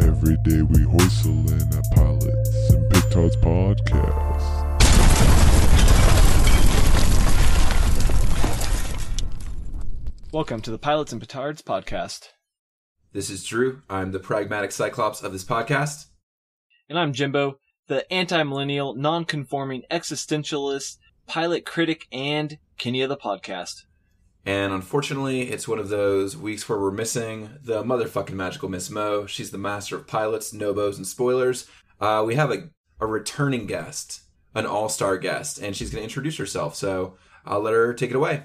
Every day we hoistlin' at Pilots and Petards Podcast. Welcome to the Pilots and Petards podcast. This is Drew. I'm the pragmatic cyclops of this podcast. And I'm Jimbo, the anti millennial, non conforming existentialist, pilot critic, and Kenny of the podcast. And unfortunately, it's one of those weeks where we're missing the motherfucking magical Miss Mo. She's the master of pilots, nobos, and spoilers. Uh, we have a, a returning guest, an all star guest, and she's going to introduce herself. So I'll let her take it away.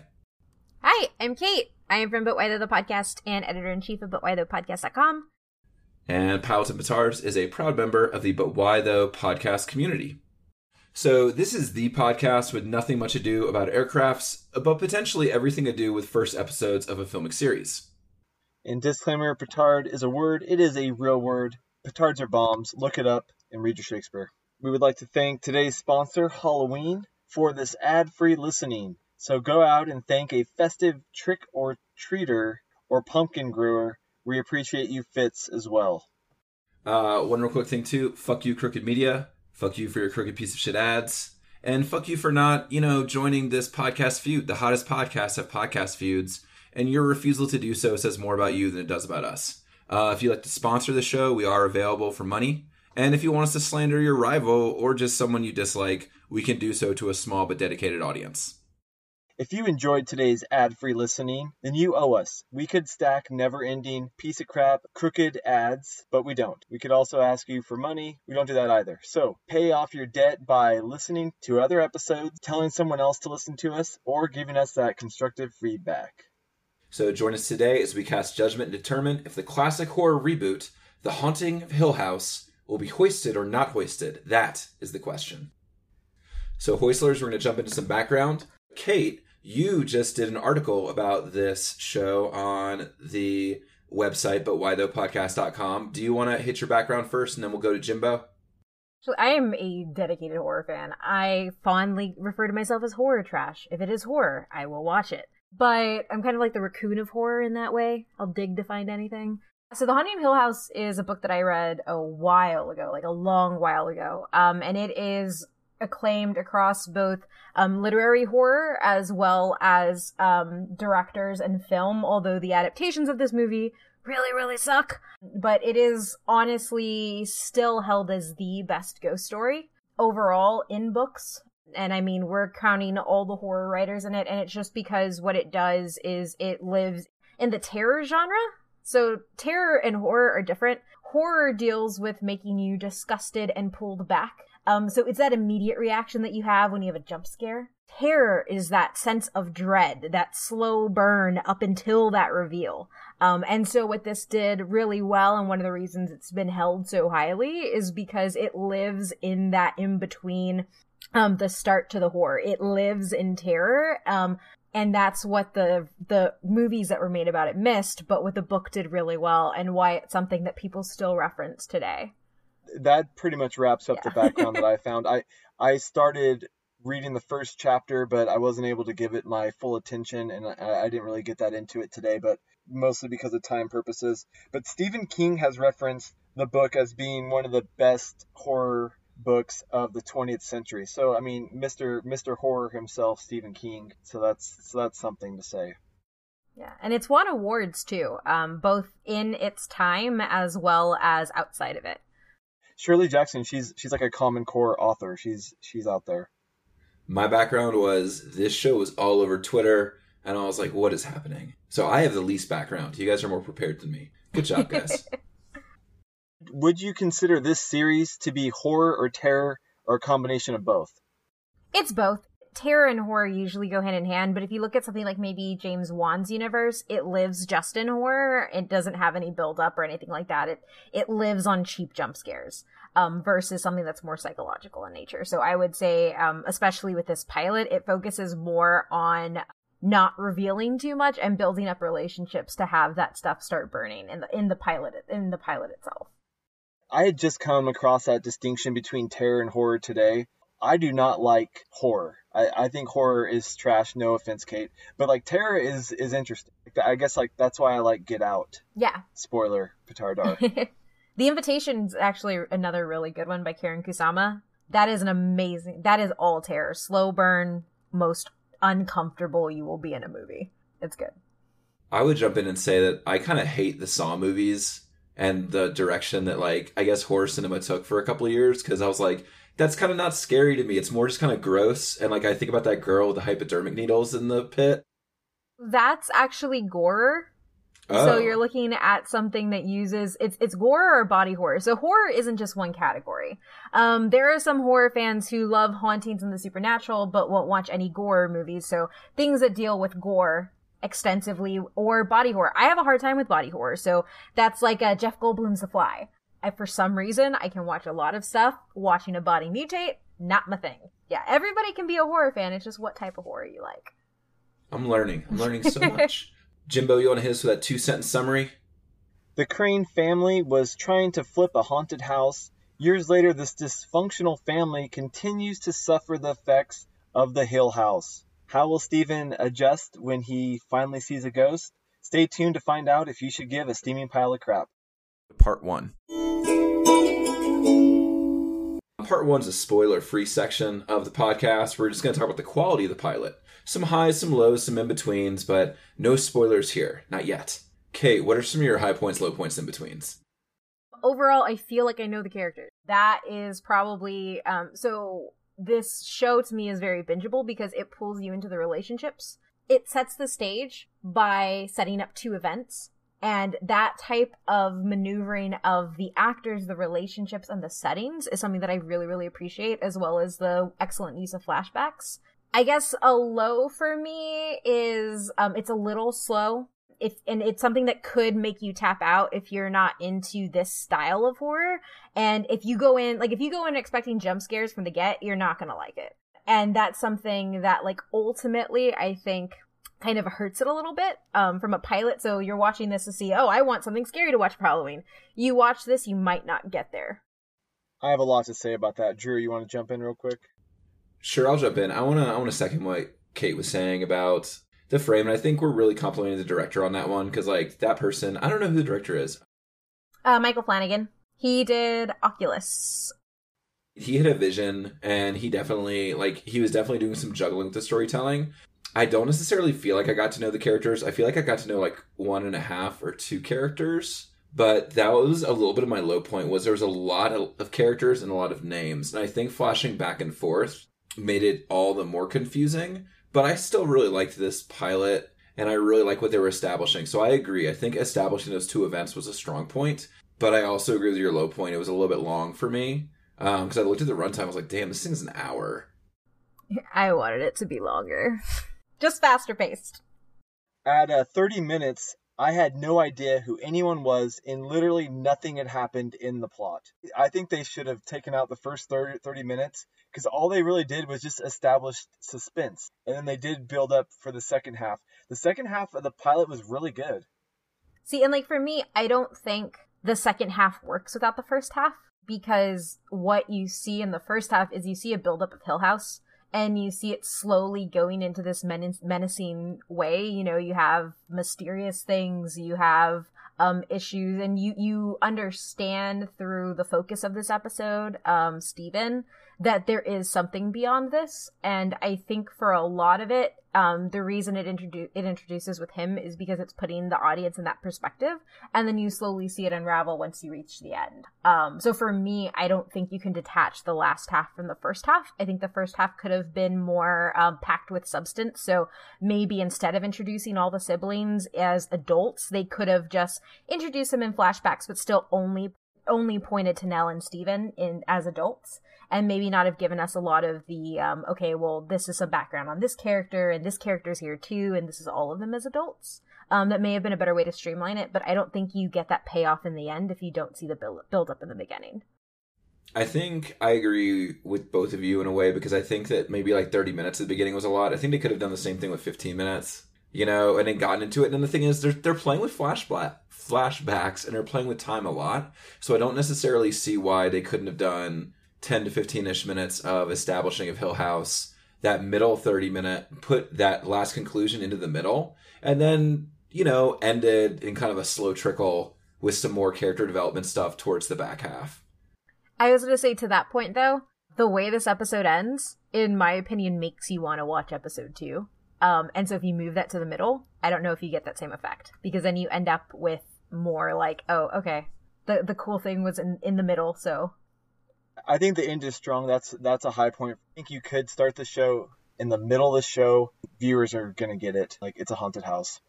Hi, I'm Kate. I am from But Why Though the Podcast and editor in chief of ButWhyThoughPodcast.com. And Pilots and Petards is a proud member of the But Why Though podcast community. So, this is the podcast with nothing much ado about aircrafts, but potentially everything to do with first episodes of a filmic series. And disclaimer petard is a word, it is a real word. Petards are bombs. Look it up and read your Shakespeare. We would like to thank today's sponsor, Halloween, for this ad free listening. So go out and thank a festive trick or treater or pumpkin grower. We appreciate you fits as well. Uh, one real quick thing too. Fuck you, Crooked Media. Fuck you for your crooked piece of shit ads. And fuck you for not, you know, joining this podcast feud. The hottest podcasts have podcast feuds, and your refusal to do so says more about you than it does about us. Uh, if you'd like to sponsor the show, we are available for money. And if you want us to slander your rival or just someone you dislike, we can do so to a small but dedicated audience. If you enjoyed today's ad free listening, then you owe us. We could stack never ending piece of crap, crooked ads, but we don't. We could also ask you for money. We don't do that either. So pay off your debt by listening to other episodes, telling someone else to listen to us, or giving us that constructive feedback. So join us today as we cast judgment and determine if the classic horror reboot, The Haunting of Hill House, will be hoisted or not hoisted. That is the question. So, Hoistlers, we're going to jump into some background. Kate, you just did an article about this show on the website, but why though whythoughpodcast.com. Do you want to hit your background first and then we'll go to Jimbo? So I am a dedicated horror fan. I fondly refer to myself as horror trash. If it is horror, I will watch it. But I'm kind of like the raccoon of horror in that way. I'll dig to find anything. So The Haunting of Hill House is a book that I read a while ago, like a long while ago. Um, and it is acclaimed across both um, literary horror as well as um, directors and film, although the adaptations of this movie really, really suck. But it is honestly still held as the best ghost story overall in books. And I mean, we're counting all the horror writers in it, and it's just because what it does is it lives in the terror genre. So, terror and horror are different. Horror deals with making you disgusted and pulled back um, so it's that immediate reaction that you have when you have a jump scare. Terror is that sense of dread, that slow burn up until that reveal. Um, and so what this did really well, and one of the reasons it's been held so highly, is because it lives in that in between um, the start to the horror. It lives in terror. Um, and that's what the the movies that were made about it missed, but what the book did really well, and why it's something that people still reference today that pretty much wraps up yeah. the background that I found. I I started reading the first chapter, but I wasn't able to give it my full attention, and I, I, didn't really get that into it today, but mostly because of time purposes. But Stephen King has referenced the book as being one of the best horror books of the 20th century. So I mean, Mr. Mr. Horror himself, Stephen King. So that's so that's something to say. Yeah, and it's won awards too, um, both in its time as well as outside of it. Shirley Jackson, she's she's like a Common Core author. She's she's out there. My background was this show was all over Twitter, and I was like, "What is happening?" So I have the least background. You guys are more prepared than me. Good job, guys. Would you consider this series to be horror or terror, or a combination of both? It's both terror and horror usually go hand in hand, but if you look at something like maybe James Wan's universe, it lives just in horror. It doesn't have any build up or anything like that. It it lives on cheap jump scares. Um, versus something that's more psychological in nature. So I would say, um, especially with this pilot, it focuses more on not revealing too much and building up relationships to have that stuff start burning in the in the pilot in the pilot itself. I had just come across that distinction between terror and horror today. I do not like horror. I, I think horror is trash. No offense, Kate, but like terror is is interesting. I guess like that's why I like Get Out. Yeah. Spoiler, petardar. The Invitation is actually another really good one by Karyn Kusama. That is an amazing. That is all terror, slow burn, most uncomfortable you will be in a movie. It's good. I would jump in and say that I kind of hate the Saw movies and the direction that like I guess horror cinema took for a couple of years because I was like that's kind of not scary to me. It's more just kind of gross and like I think about that girl with the hypodermic needles in the pit. That's actually gore. Oh. So you're looking at something that uses it's it's gore or body horror. So horror isn't just one category. Um, there are some horror fans who love hauntings and the supernatural, but won't watch any gore movies. So things that deal with gore extensively or body horror. I have a hard time with body horror, so that's like uh, Jeff Goldblum's The Fly. I, for some reason, I can watch a lot of stuff. Watching a body mutate, not my thing. Yeah, everybody can be a horror fan. It's just what type of horror you like. I'm learning. I'm learning so much. Jimbo, you want to hit us with that two sentence summary? The Crane family was trying to flip a haunted house. Years later, this dysfunctional family continues to suffer the effects of the Hill House. How will Steven adjust when he finally sees a ghost? Stay tuned to find out if you should give a steaming pile of crap. Part one. Part one's a spoiler free section of the podcast. We're just going to talk about the quality of the pilot. Some highs, some lows, some in betweens, but no spoilers here. Not yet. Kate, what are some of your high points, low points, in betweens? Overall, I feel like I know the characters. That is probably um so this show to me is very bingeable because it pulls you into the relationships. It sets the stage by setting up two events and that type of maneuvering of the actors, the relationships, and the settings is something that I really, really appreciate, as well as the excellent use of flashbacks. I guess a low for me is um, it's a little slow. If and it's something that could make you tap out if you're not into this style of horror. And if you go in like if you go in expecting jump scares from the get, you're not gonna like it. And that's something that like ultimately I think kind of hurts it a little bit um, from a pilot. So you're watching this to see, oh, I want something scary to watch for Halloween. You watch this, you might not get there. I have a lot to say about that. Drew, you want to jump in real quick? Sure, I'll jump in. I want to. I want to second what Kate was saying about the frame, and I think we're really complimenting the director on that one because, like, that person. I don't know who the director is. Uh, Michael Flanagan. He did Oculus. He had a vision, and he definitely like he was definitely doing some juggling with the storytelling. I don't necessarily feel like I got to know the characters. I feel like I got to know like one and a half or two characters. But that was a little bit of my low point was there was a lot of, characters and a lot of names. And I think flashing back and forth made it all the more confusing. But I still really liked this pilot and I really like what they were establishing. So I agree. I think establishing those two events was a strong point. But I also agree with your low point. It was a little bit long for me. Um, because I looked at the runtime, I was like, damn, this thing's an hour. I wanted it to be longer. Just faster paced. At uh, 30 minutes, I had no idea who anyone was, and literally nothing had happened in the plot. I think they should have taken out the first 30, 30 minutes because all they really did was just establish suspense. And then they did build up for the second half. The second half of the pilot was really good. See, and like for me, I don't think the second half works without the first half because what you see in the first half is you see a buildup of Hill House and you see it slowly going into this men- menacing way. You know, you have mysterious things, you have um issues, and you you understand through the focus of this episode, um, Steven, that there is something beyond this. And I think for a lot of it, um, the reason it introdu- it introduces with him is because it's putting the audience in that perspective, and then you slowly see it unravel once you reach the end. Um, so for me, I don't think you can detach the last half from the first half. I think the first half could have been more um, packed with substance. So maybe instead of introducing all the siblings as adults, they could have just introduced them in flashbacks, but still only only pointed to Nell and Steven in as adults and maybe not have given us a lot of the um, okay well this is some background on this character and this character's here too and this is all of them as adults. Um, that may have been a better way to streamline it but i don't think you get that payoff in the end if you don't see the build, build up in the beginning. I think I agree with both of you in a way because I think that maybe like 30 minutes at the beginning was a lot. I think they could have done the same thing with 15 minutes, you know, and then gotten into it. And then the thing is, they're, they're playing with flashback, flashbacks and they're playing with time a lot. So I don't necessarily see why they couldn't have done 10 to 15 ish minutes of establishing of Hill House, that middle 30 minute, put that last conclusion into the middle, and then, you know, ended in kind of a slow trickle with some more character development stuff towards the back half. I was going to say to that point though, the way this episode ends, in my opinion, makes you want to watch episode two. Um, and so if you move that to the middle, I don't know if you get that same effect because then you end up with more like, oh, okay, the the cool thing was in in the middle, so I think the end is strong. That's that's a high point. I think you could start the show in the middle of the show. Viewers are gonna get it. Like it's a haunted house.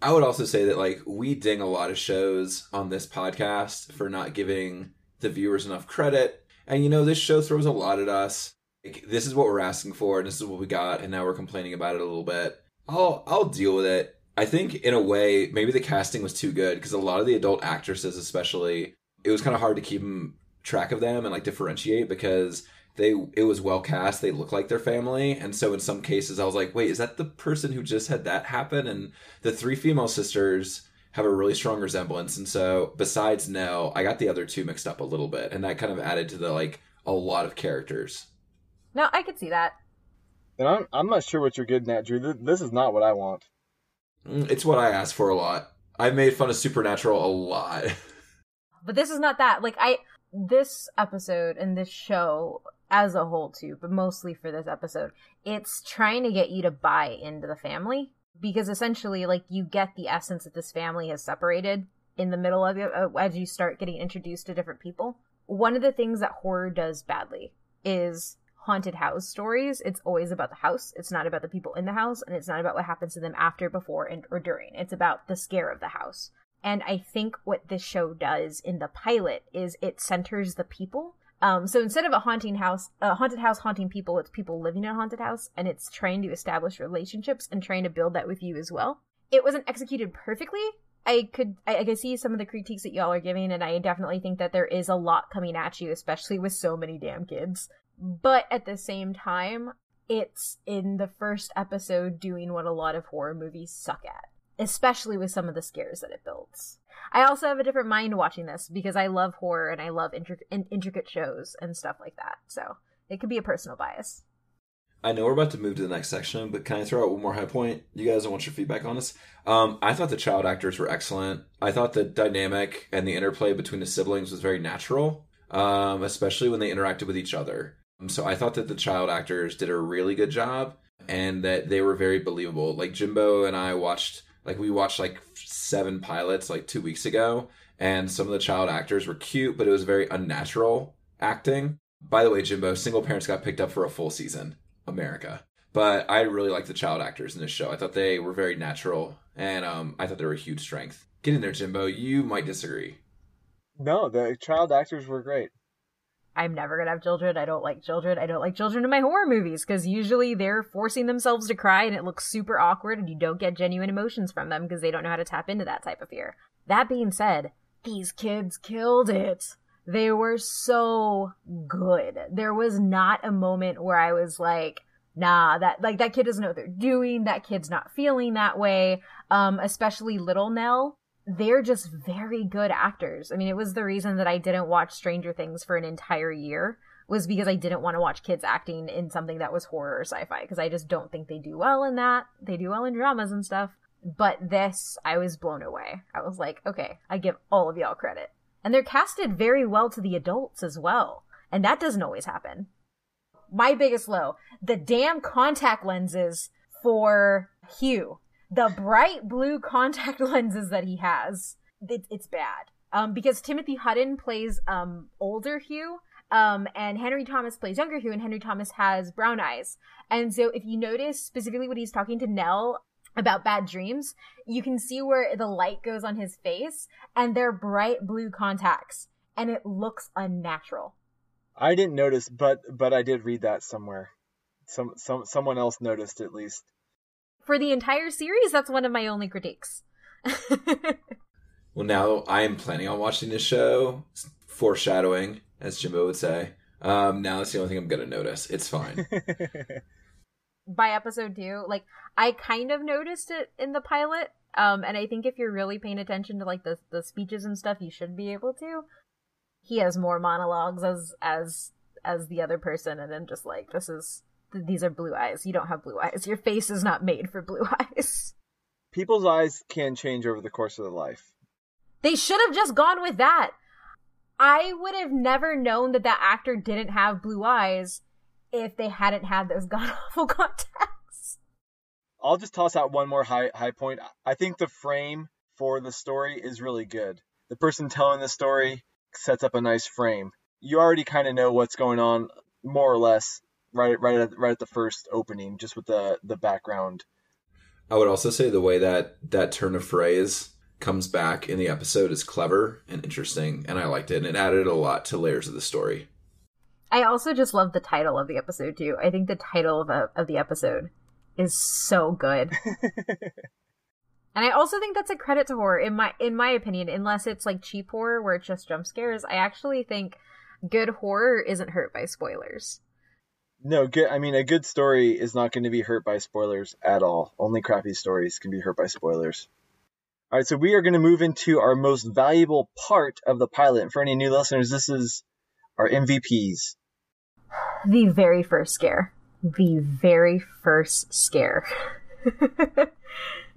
I would also say that like we ding a lot of shows on this podcast for not giving the viewers enough credit. And you know, this show throws a lot at us. This is what we're asking for, and this is what we got, and now we're complaining about it a little bit. I'll I'll deal with it. I think in a way, maybe the casting was too good because a lot of the adult actresses, especially, it was kind of hard to keep track of them and like differentiate because they it was well cast. They look like their family, and so in some cases, I was like, wait, is that the person who just had that happen? And the three female sisters have a really strong resemblance, and so besides Nell, I got the other two mixed up a little bit, and that kind of added to the like a lot of characters. No, I could see that. And I'm I'm not sure what you're getting at, Drew. This is not what I want. Mm, It's what I asked for a lot. I've made fun of Supernatural a lot. But this is not that. Like I this episode and this show as a whole too, but mostly for this episode, it's trying to get you to buy into the family because essentially like you get the essence that this family has separated in the middle of it uh, as you start getting introduced to different people. One of the things that horror does badly is haunted house stories. It's always about the house. It's not about the people in the house and it's not about what happens to them after, before and or during. It's about the scare of the house. And I think what this show does in the pilot is it centers the people. Um, so instead of a haunting house, a haunted house haunting people, it's people living in a haunted house, and it's trying to establish relationships and trying to build that with you as well. It wasn't executed perfectly. I could I, I could see some of the critiques that y'all are giving, and I definitely think that there is a lot coming at you, especially with so many damn kids. But at the same time, it's in the first episode doing what a lot of horror movies suck at especially with some of the scares that it builds. I also have a different mind watching this because I love horror and I love intric- in- intricate shows and stuff like that. So it could be a personal bias. I know we're about to move to the next section, but can I throw out one more high point? You guys, want your feedback on this. Um, I thought the child actors were excellent. I thought the dynamic and the interplay between the siblings was very natural, um, especially when they interacted with each other. So I thought that the child actors did a really good job and that they were very believable. Like Jimbo and I watched, like we watched like seven pilots like two weeks ago, and some of the child actors were cute, but it was very unnatural acting. By the way, Jimbo, single parents got picked up for a full season. America. But I really liked the child actors in this show. I thought they were very natural, and um, I thought they were a huge strength. Get in there, Jimbo. You might disagree. No, the child actors were great. I'm never gonna have children. I don't like children. I don't like children in my horror movies because usually they're forcing themselves to cry and it looks super awkward and you don't get genuine emotions from them because they don't know how to tap into that type of fear. That being said, these kids killed it. They were so good. There was not a moment where I was like, nah, that like that kid doesn't know what they're doing. That kid's not feeling that way. Um, especially little Nell they're just very good actors. I mean, it was the reason that I didn't watch Stranger Things for an entire year was because I didn't want to watch kids acting in something that was horror or sci-fi because I just don't think they do well in that. They do well in dramas and stuff. But this, I was blown away. I was like, okay, I give all of y'all credit. And they're casted very well to the adults as well. And that doesn't always happen. My biggest low, the damn contact lenses for Hugh the bright blue contact lenses that he has, it, it's bad. Um, because Timothy Hutton plays um older Hugh, um, and Henry Thomas plays younger Hugh, and Henry Thomas has brown eyes. And so, if you notice specifically when he's talking to Nell about bad dreams, you can see where the light goes on his face, and they're bright blue contacts, and it looks unnatural. I didn't notice, but but I did read that somewhere. Some some someone else noticed at least. For the entire series, that's one of my only critiques. Well, now I am planning on watching this show. Foreshadowing, as Jimbo would say. Um, now that's the only thing I'm going to notice. It's fine. by episode two, like I kind of noticed it in the pilot. Um, and I think if you're really paying attention to like the the speeches and stuff, you should be able to. He has more monologues as as as the other person, and then just like this is th- these are blue eyes. You don't have blue eyes. Your face is not made for blue eyes. People's eyes can change over the course of their life. They should have just gone with that. I would have never known that that actor didn't have blue eyes if they hadn't had those god awful contacts. I'll just toss out one more high high point. I think the frame for the story is really good. The person telling the story sets up a nice frame. You already kind of know what's going on, more or less, right right at, right at the first opening, just with the the background. I would also say the way that that turn of phrase comes back in the episode is clever and interesting, and I liked it, and it added a lot to layers of the story. I also just love the title of the episode too. I think the title of, a, of the episode is so good. and I also think that's a credit to horror in my in my opinion, unless it's like cheap horror where it's just jump scares. I actually think good horror isn't hurt by spoilers. No, good. I mean, a good story is not going to be hurt by spoilers at all. Only crappy stories can be hurt by spoilers. All right, so we are going to move into our most valuable part of the pilot. And for any new listeners, this is our MVPs. The very first scare. The very first scare.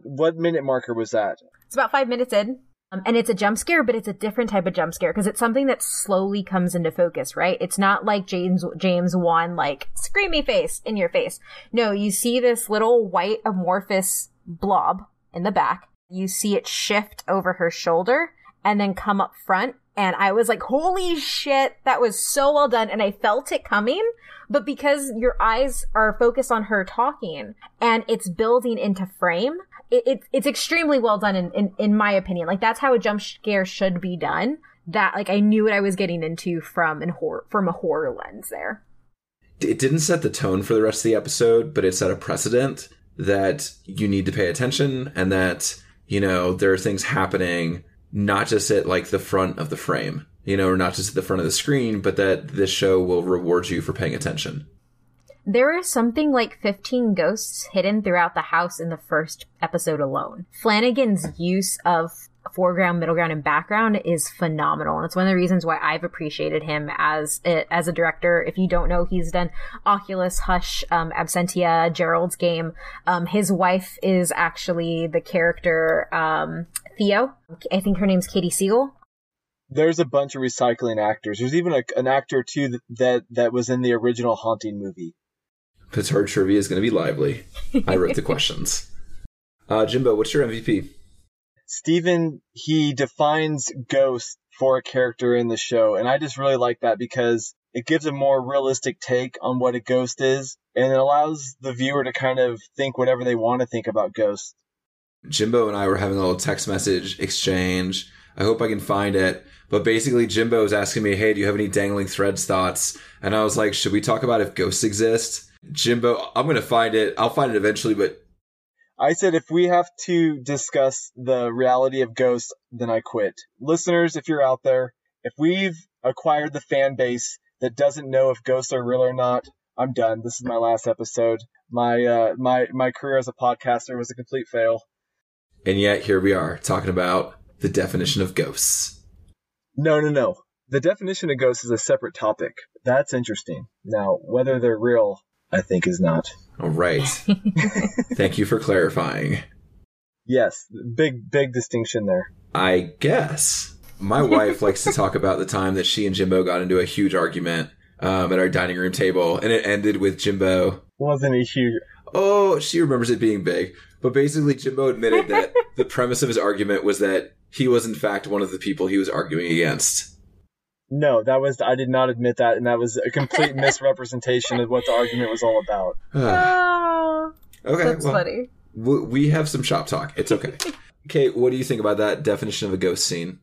what minute marker was that? It's about five minutes in. Um, and it's a jump scare, but it's a different type of jump scare because it's something that slowly comes into focus, right? It's not like James James Wan like screamy face in your face. No, you see this little white amorphous blob in the back. You see it shift over her shoulder and then come up front. And I was like, holy shit, that was so well done. And I felt it coming, but because your eyes are focused on her talking and it's building into frame, it, it, it's extremely well done in, in, in my opinion. Like that's how a jump scare should be done. That like I knew what I was getting into from an horror from a horror lens there. It didn't set the tone for the rest of the episode, but it set a precedent that you need to pay attention and that, you know, there are things happening not just at like the front of the frame, you know, or not just at the front of the screen, but that this show will reward you for paying attention. There are something like 15 ghosts hidden throughout the house in the first episode alone. Flanagan's use of foreground, middle ground, and background is phenomenal, and it's one of the reasons why I've appreciated him as a, as a director. If you don't know, he's done Oculus, Hush, um, Absentia, Gerald's Game. Um, his wife is actually the character um, Theo. I think her name's Katie Siegel. There's a bunch of recycling actors. There's even a, an actor too that, that that was in the original Haunting movie. Petard trivia is going to be lively. I wrote the questions. Uh, Jimbo, what's your MVP? Steven, he defines ghost for a character in the show, and I just really like that because it gives a more realistic take on what a ghost is, and it allows the viewer to kind of think whatever they want to think about ghosts. Jimbo and I were having a little text message exchange. I hope I can find it. But basically, Jimbo was asking me, Hey, do you have any dangling threads thoughts? And I was like, Should we talk about if ghosts exist? Jimbo, I'm going to find it. I'll find it eventually, but. I said if we have to discuss the reality of ghosts, then I quit. Listeners, if you're out there, if we've acquired the fan base that doesn't know if ghosts are real or not, I'm done. This is my last episode. My uh, my my career as a podcaster was a complete fail. And yet here we are talking about the definition of ghosts. No, no, no. The definition of ghosts is a separate topic. That's interesting. Now, whether they're real, I think is not. All right. Thank you for clarifying. Yes, big big distinction there. I guess my wife likes to talk about the time that she and Jimbo got into a huge argument um, at our dining room table, and it ended with Jimbo. Wasn't a huge. Oh, she remembers it being big. But basically, Jimbo admitted that the premise of his argument was that he was, in fact, one of the people he was arguing against. No, that was I did not admit that, and that was a complete misrepresentation of what the argument was all about. oh, okay, that's well, funny. we have some shop talk. It's okay. Kate, what do you think about that definition of a ghost scene?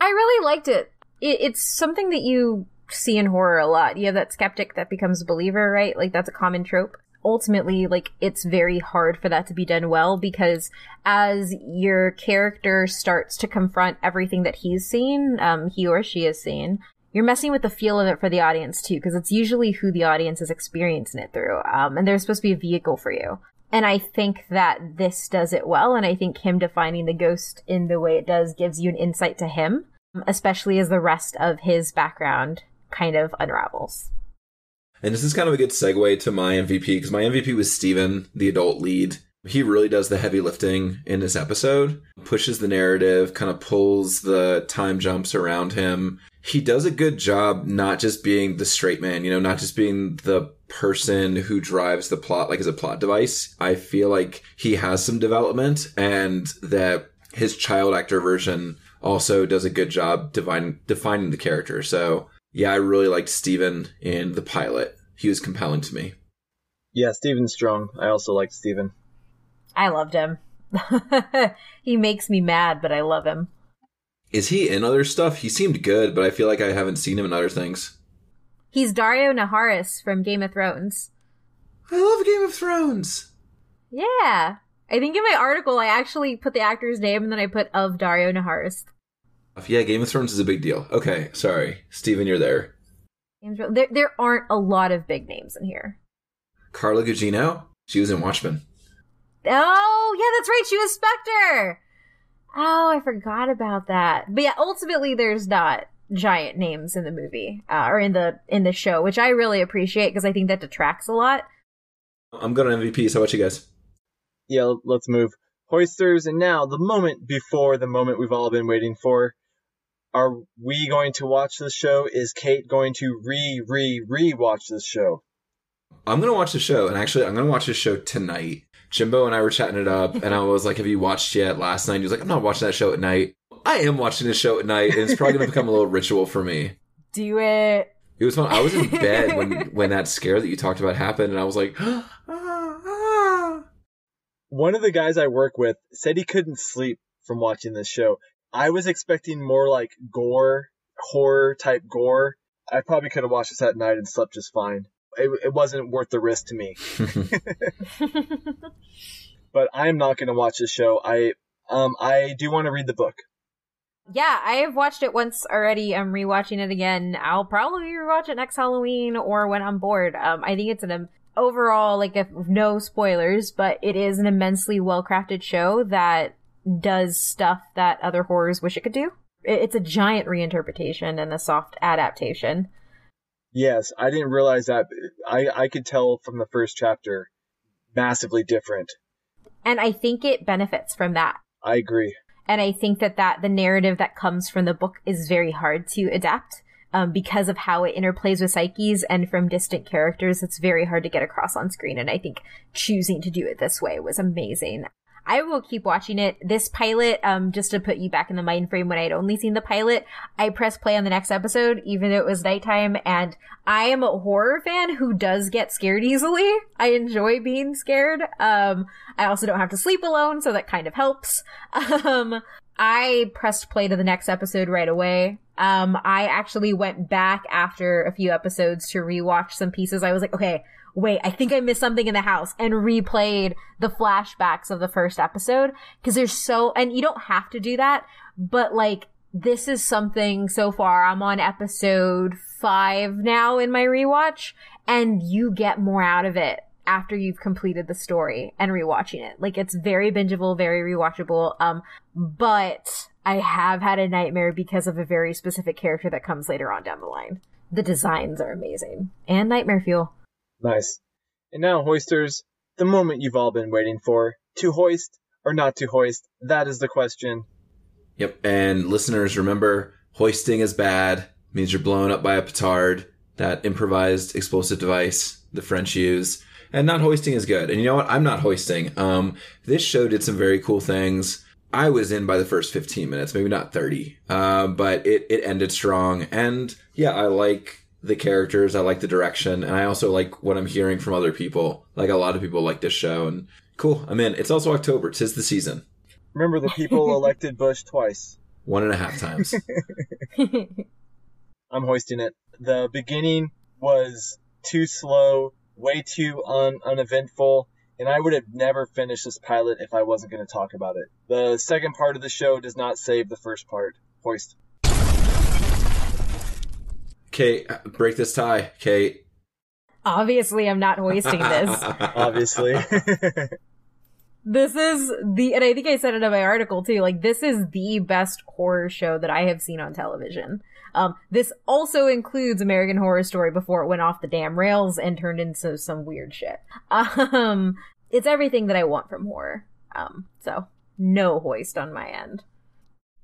I really liked it. it. It's something that you see in horror a lot. You have that skeptic that becomes a believer, right? Like that's a common trope. Ultimately, like it's very hard for that to be done well because as your character starts to confront everything that he's seen, um, he or she has seen, you're messing with the feel of it for the audience too, because it's usually who the audience is experiencing it through. Um, and there's supposed to be a vehicle for you. And I think that this does it well. And I think him defining the ghost in the way it does gives you an insight to him, especially as the rest of his background kind of unravels. And this is kind of a good segue to my MVP because my MVP was Steven, the adult lead. He really does the heavy lifting in this episode, pushes the narrative, kind of pulls the time jumps around him. He does a good job not just being the straight man, you know, not just being the person who drives the plot like as a plot device. I feel like he has some development and that his child actor version also does a good job defining defining the character. So yeah, I really liked Steven in the pilot. He was compelling to me. Yeah, Steven's strong. I also liked Steven. I loved him. he makes me mad, but I love him. Is he in other stuff? He seemed good, but I feel like I haven't seen him in other things. He's Daario Naharis from Game of Thrones. I love Game of Thrones. Yeah. I think in my article I actually put the actor's name and then I put of Daario Naharis. Yeah, Game of Thrones is a big deal. Okay, sorry. Steven, you're there. There, there aren't a lot of big names in here. Carla Gugino? She was in Watchmen. Oh, yeah, that's right. She was Spectre. Oh, I forgot about that. But yeah, ultimately, there's not giant names in the movie uh, or in the in the show, which I really appreciate because I think that detracts a lot. I'm going to MVP. So, what you guys? Yeah, let's move. Hoisters, and now the moment before the moment we've all been waiting for. Are we going to watch this show? Is Kate going to re re re watch this show? I'm gonna watch the show, and actually, I'm gonna watch the show tonight. Jimbo and I were chatting it up, and I was like, "Have you watched yet?" Last night, he was like, "I'm not watching that show at night." I am watching the show at night, and it's probably gonna become a little ritual for me. Do it. It was fun. I was in bed when when that scare that you talked about happened, and I was like, ah, ah. One of the guys I work with said he couldn't sleep from watching this show. I was expecting more like gore, horror type gore. I probably could have watched this at night and slept just fine. It, it wasn't worth the risk to me. but I'm not going to watch this show. I um I do want to read the book. Yeah, I have watched it once already. I'm rewatching it again. I'll probably rewatch it next Halloween or when I'm bored. Um, I think it's an overall like if no spoilers, but it is an immensely well crafted show that does stuff that other horrors wish it could do. It's a giant reinterpretation and a soft adaptation. Yes, I didn't realize that. I I could tell from the first chapter, massively different. And I think it benefits from that. I agree. And I think that that the narrative that comes from the book is very hard to adapt. Um, because of how it interplays with psyches and from distant characters, it's very hard to get across on screen. And I think choosing to do it this way was amazing. I will keep watching it. This pilot, um, just to put you back in the mind frame when I had only seen the pilot, I pressed play on the next episode, even though it was nighttime, and I am a horror fan who does get scared easily. I enjoy being scared. Um, I also don't have to sleep alone, so that kind of helps. Um, I pressed play to the next episode right away. Um, I actually went back after a few episodes to rewatch some pieces. I was like, okay, wait, I think I missed something in the house and replayed the flashbacks of the first episode because there's so, and you don't have to do that, but like, this is something so far. I'm on episode five now in my rewatch and you get more out of it after you've completed the story and rewatching it. Like it's very bingeable, very rewatchable. Um, but I have had a nightmare because of a very specific character that comes later on down the line. The designs are amazing and nightmare fuel. Nice. And now, hoisters, the moment you've all been waiting for. To hoist or not to hoist? That is the question. Yep. And listeners, remember, hoisting is bad. Means you're blown up by a petard, that improvised explosive device the French use. And not hoisting is good. And you know what? I'm not hoisting. Um, this show did some very cool things. I was in by the first 15 minutes, maybe not 30. Uh, but it, it ended strong. And yeah, I like the characters. I like the direction, and I also like what I'm hearing from other people. Like a lot of people like this show, and cool. I'm in. It's also October. Tis the season. Remember, the people elected Bush twice. One and a half times. I'm hoisting it. The beginning was too slow, way too un- uneventful, and I would have never finished this pilot if I wasn't going to talk about it. The second part of the show does not save the first part. Hoist. Kate, break this tie, Kate. Obviously, I'm not hoisting this. Obviously. this is the, and I think I said it in my article too, like, this is the best horror show that I have seen on television. Um, this also includes American Horror Story before it went off the damn rails and turned into some weird shit. Um, it's everything that I want from horror. Um, so no hoist on my end.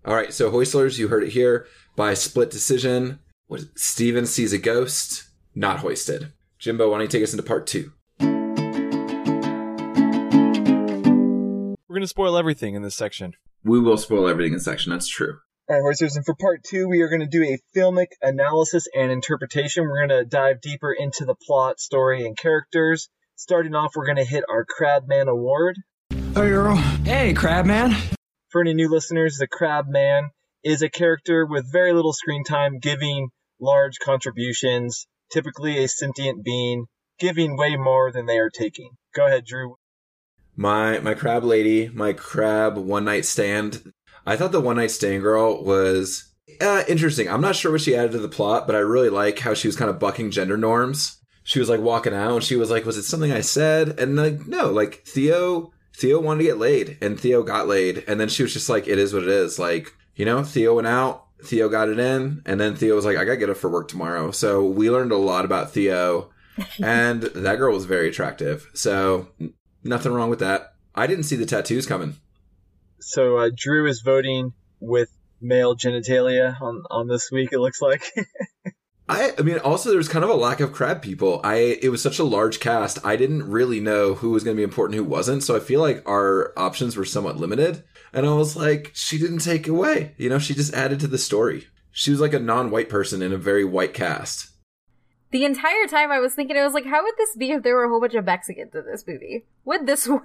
All right, so Hoistlers, you heard it here by split decision. What Steven sees a ghost, not hoisted. Jimbo, why don't you take us into part two? We're going to spoil everything in this section. We will spoil everything in section. That's true. All right, Hoisters, and for part two, we are going to do a filmic analysis and interpretation. We're going to dive deeper into the plot, story, and characters. Starting off, we're going to hit our Crabman Award. Hey, girl. Hey, Crabman. For any new listeners, the Crabman is a character with very little screen time, giving large contributions, typically a sentient being, giving way more than they are taking. Go ahead, Drew. My my crab lady, my crab one night stand. I thought the one night stand girl was uh, interesting. I'm not sure what she added to the plot, but I really like how she was kind of bucking gender norms. She was like walking out, and she was like, "Was it something I said?" And like, no, like Theo Theo wanted to get laid, and Theo got laid, and then she was just like, "It is what it is." Like, you know, Theo went out, Theo got it in, and then Theo was like, "I gotta get up for work tomorrow." So we learned a lot about Theo, and that girl was very attractive. So nothing wrong with that. I didn't see the tattoos coming. So uh, Drew is voting with male genitalia on on this week. It looks like. I, I mean, also there's kind of a lack of crab people. I it was such a large cast. I didn't really know who was going to be important, who wasn't. So I feel like our options were somewhat limited. And I was like, she didn't take away. You know, she just added to the story. She was like a non-white person in a very white cast. The entire time I was thinking, I was like, how would this be if there were a whole bunch of Mexicans in this movie? Would this work?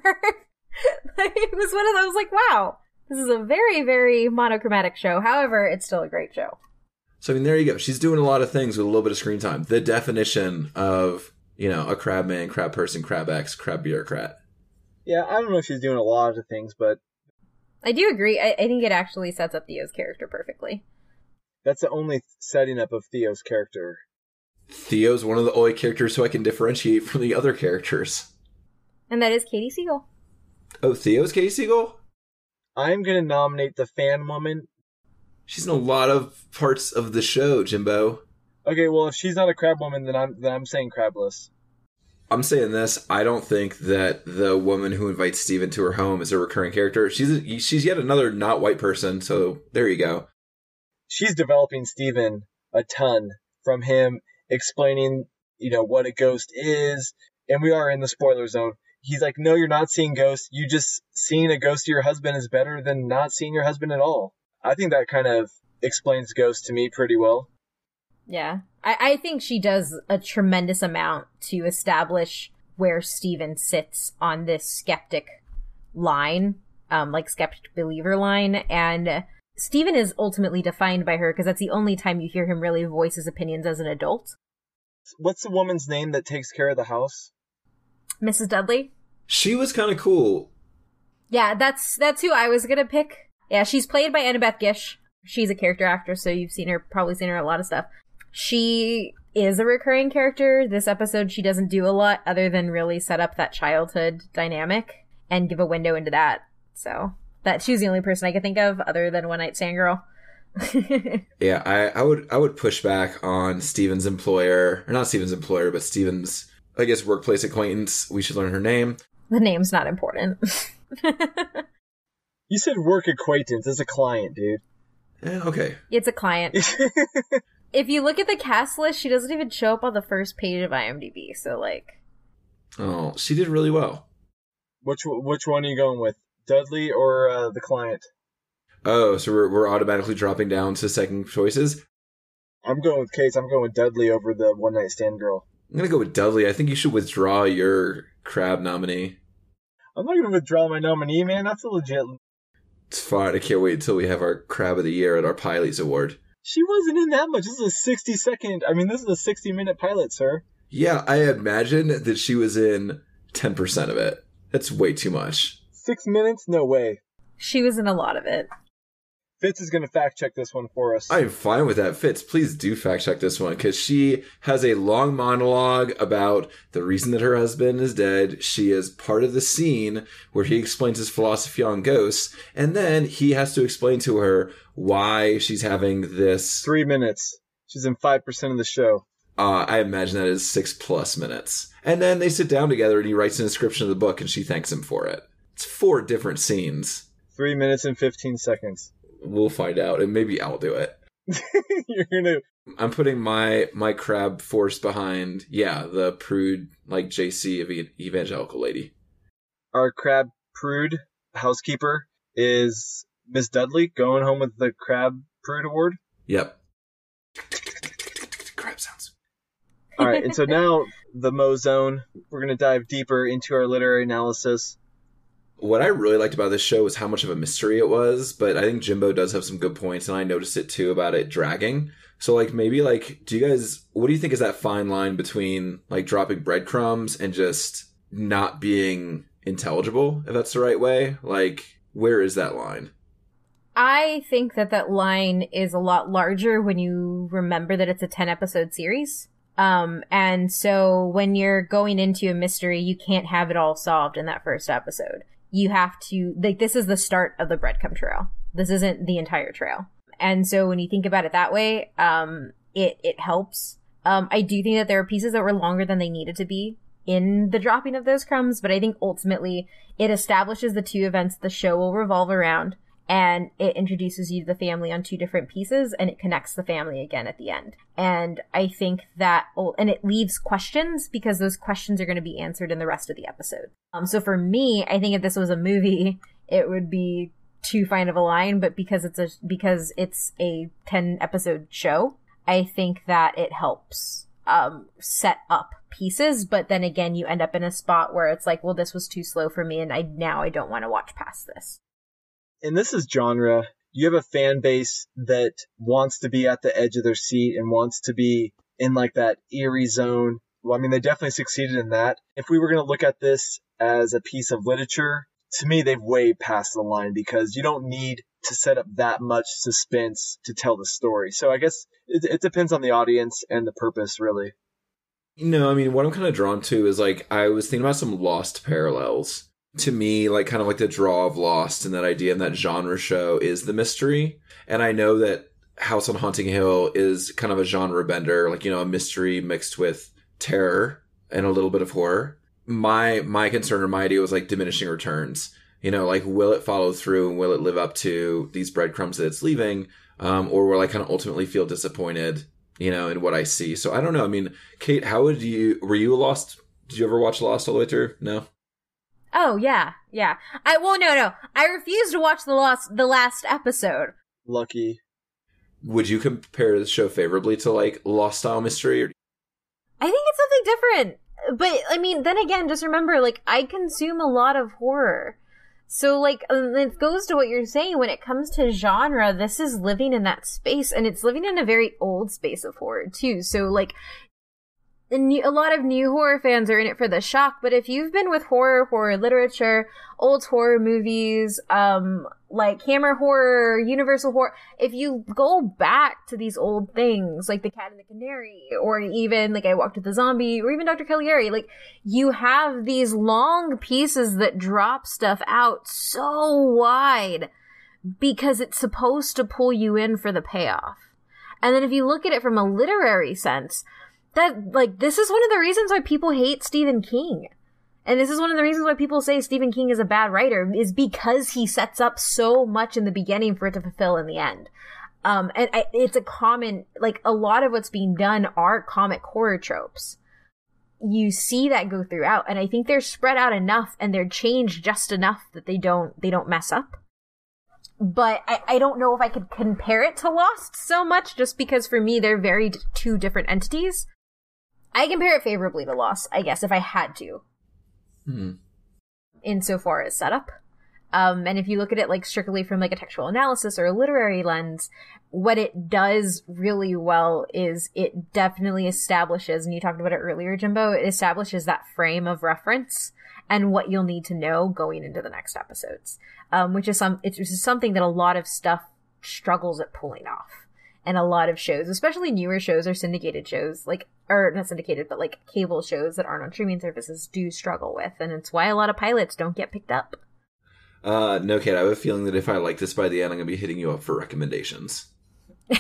it was one of those, like, wow, this is a very, very monochromatic show. However, it's still a great show. So I mean, there you go. She's doing a lot of things with a little bit of screen time. The definition of you know a crab man, crab person, crab ex, crab bureaucrat. yeah, I don't know if she's doing a lot of things, but I do agree. I, I think it actually sets up Theo's character perfectly. that's the only setting up of Theo's character. Theo's one of the only characters who I can differentiate from the other characters. And that is Katie Siegel. Oh, Theo's Katie Siegel. I'm gonna nominate the fan woman. She's in a lot of parts of the show, Jimbo. Okay, well if she's not a crab woman, then I'm then I'm saying crabless. I'm saying this. I don't think that the woman who invites Steven to her home is a recurring character. She's a, she's yet another not white person. So there you go. She's developing Steven a ton from him explaining, you know, what a ghost is, and we are in the spoiler zone. He's like, "No, you're not seeing ghosts. You just seeing a ghost of your husband is better than not seeing your husband at all." I think that kind of explains ghosts to me pretty well. Yeah. I, I think she does a tremendous amount to establish where Steven sits on this skeptic line, um, like skeptic believer line. And Steven is ultimately defined by her because that's the only time you hear him really voice his opinions as an adult. What's the woman's name that takes care of the house? Mrs. Dudley? She was kind of cool. Yeah, that's that's who I was gonna pick. Yeah, she's played by Annabeth Gish. She's a character actress, so you've seen her, probably seen her a lot of stuff. She is a recurring character. This episode, she doesn't do a lot other than really set up that childhood dynamic and give a window into that. So that she's the only person I could think of other than One Night Stand Girl. Yeah, I, I would I would push back on Steven's employer, or not Steven's employer, but Steven's I guess workplace acquaintance. We should learn her name. the name's not important. You said work acquaintance as a client, dude. Eh, okay, it's a client. if you look at the cast list, she doesn't even show up on the first page of IMDb. So like, oh, she did really well. which which one are you going with, Dudley or uh, the client? Oh, so we're we're automatically dropping down to second choices. I'm going with Case. I'm going with Dudley over the one night stand girl. I'm gonna go with Dudley. I think you should withdraw your crab nominee. I'm not going to withdraw my nominee, man. That's a legit. It's fine. I can't wait until we have our crab of the year at our Pileys Award. She wasn't in that much. This is a 60 second. I mean, this is a 60 minute pilot, sir. Yeah, I imagine that she was in ten percent of it. That's way too much. Six minutes? No way. she was in a lot of it. Fitz is going to fact check this one for us. I am fine with that. Fitz, please do fact check this one because she has a long monologue about the reason that her husband is dead. She is part of the scene where he explains his philosophy on ghosts, and then he has to explain to her why she's having this. Three minutes. She's in 5% of the show. Uh, I imagine that is six plus minutes. And then they sit down together and he writes an description of the book and she thanks him for it. It's four different scenes. Three minutes and 15 seconds. We'll find out, and maybe I'll do it. You're gonna. I'm putting my my crab force behind, yeah, the prude like JC of evangelical lady. Our crab prude housekeeper is Miss Dudley going home with the crab prude award. Yep. Crab sounds. All right, and so now the Mo Zone. We're gonna dive deeper into our literary analysis. What I really liked about this show was how much of a mystery it was, but I think Jimbo does have some good points, and I noticed it too about it dragging. So, like, maybe, like, do you guys, what do you think is that fine line between, like, dropping breadcrumbs and just not being intelligible, if that's the right way? Like, where is that line? I think that that line is a lot larger when you remember that it's a 10 episode series. Um, and so when you're going into a mystery, you can't have it all solved in that first episode. You have to, like, this is the start of the breadcrumb trail. This isn't the entire trail. And so when you think about it that way, um, it, it helps. Um, I do think that there are pieces that were longer than they needed to be in the dropping of those crumbs, but I think ultimately it establishes the two events the show will revolve around and it introduces you to the family on two different pieces and it connects the family again at the end. And I think that, oh, and it leaves questions because those questions are going to be answered in the rest of the episode. Um, so for me, I think if this was a movie, it would be too fine of a line, but because it's a, because it's a 10 episode show, I think that it helps, um, set up pieces, but then again, you end up in a spot where it's like, well, this was too slow for me and I, now I don't want to watch past this and this is genre. You have a fan base that wants to be at the edge of their seat and wants to be in like that eerie zone. Well, I mean, they definitely succeeded in that. If we were going to look at this as a piece of literature, to me, they've way passed the line because you don't need to set up that much suspense to tell the story. So I guess it, it depends on the audience and the purpose, really. No, I mean, what I'm kind of drawn to is like, I was thinking about some lost parallels to me like kind of like the draw of lost and that idea and that genre show is the mystery. And i know that house on haunting hill is kind of a genre bender like you know a mystery mixed with terror and a little bit of horror. My my concern or my idea was like diminishing returns. You know like will it follow through and will it live up to these breadcrumbs that it's leaving um, or will i kind of ultimately feel disappointed you know in what i see? So i don't know. I mean kate how would you were you lost did you ever watch lost all the way through? No Oh yeah, yeah. I well no no. I refuse to watch the last the last episode. Lucky. Would you compare the show favorably to like Lost Style Mystery? Or- I think it's something different. But I mean, then again, just remember, like I consume a lot of horror. So like um, it goes to what you're saying when it comes to genre, this is living in that space and it's living in a very old space of horror too. So like a lot of new horror fans are in it for the shock, but if you've been with horror, horror literature, old horror movies, um, like Hammer horror, Universal horror, if you go back to these old things, like The Cat and the Canary, or even like I Walked with the Zombie, or even Dr. Caligari, like you have these long pieces that drop stuff out so wide because it's supposed to pull you in for the payoff. And then if you look at it from a literary sense, that like this is one of the reasons why people hate Stephen King. And this is one of the reasons why people say Stephen King is a bad writer is because he sets up so much in the beginning for it to fulfill in the end. Um, and I, it's a common, like a lot of what's being done are comic horror tropes. You see that go throughout, and I think they're spread out enough and they're changed just enough that they don't, they don't mess up. But I, I don't know if I could compare it to Lost so much just because for me they're very two different entities. I compare it favorably to Lost, I guess, if I had to. Hmm. Insofar as setup. Um, and if you look at it like strictly from like a textual analysis or a literary lens, what it does really well is it definitely establishes, and you talked about it earlier, Jimbo, it establishes that frame of reference and what you'll need to know going into the next episodes. Um, which is some, it's something that a lot of stuff struggles at pulling off. And a lot of shows, especially newer shows or syndicated shows, like or not syndicated, but like cable shows that aren't on streaming services do struggle with, and it's why a lot of pilots don't get picked up. Uh, no, Kate. I have a feeling that if I like this by the end, I'm gonna be hitting you up for recommendations.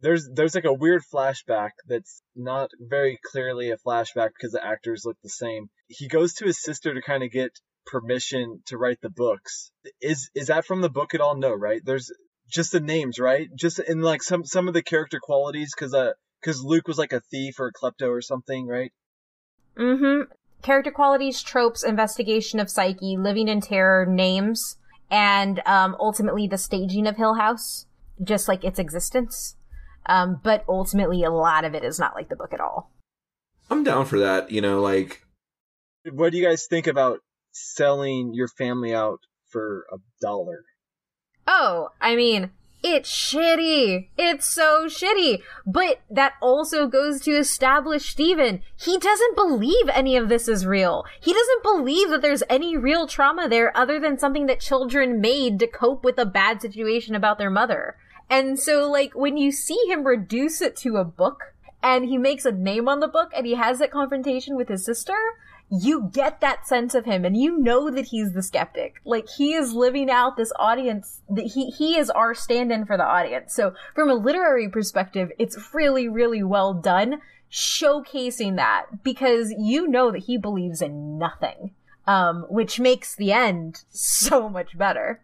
there's there's like a weird flashback that's not very clearly a flashback because the actors look the same. He goes to his sister to kind of get permission to write the books. Is is that from the book at all? No, right? There's just the names, right? Just in like some some of the character qualities because uh because Luke was like a thief or a klepto or something, right? Mm-hmm. Character qualities, tropes, investigation of psyche, living in terror, names, and um, ultimately the staging of Hill House, just like its existence. Um, but ultimately, a lot of it is not like the book at all. I'm down for that. You know, like What do you guys think about selling your family out for a dollar? Oh, I mean, it's shitty. It's so shitty. But that also goes to establish Steven. He doesn't believe any of this is real. He doesn't believe that there's any real trauma there other than something that children made to cope with a bad situation about their mother. And so, like, when you see him reduce it to a book and he makes a name on the book and he has that confrontation with his sister, you get that sense of him and you know that he's the skeptic. Like he is living out this audience that he he is our stand-in for the audience. So from a literary perspective, it's really really well done showcasing that because you know that he believes in nothing. Um which makes the end so much better.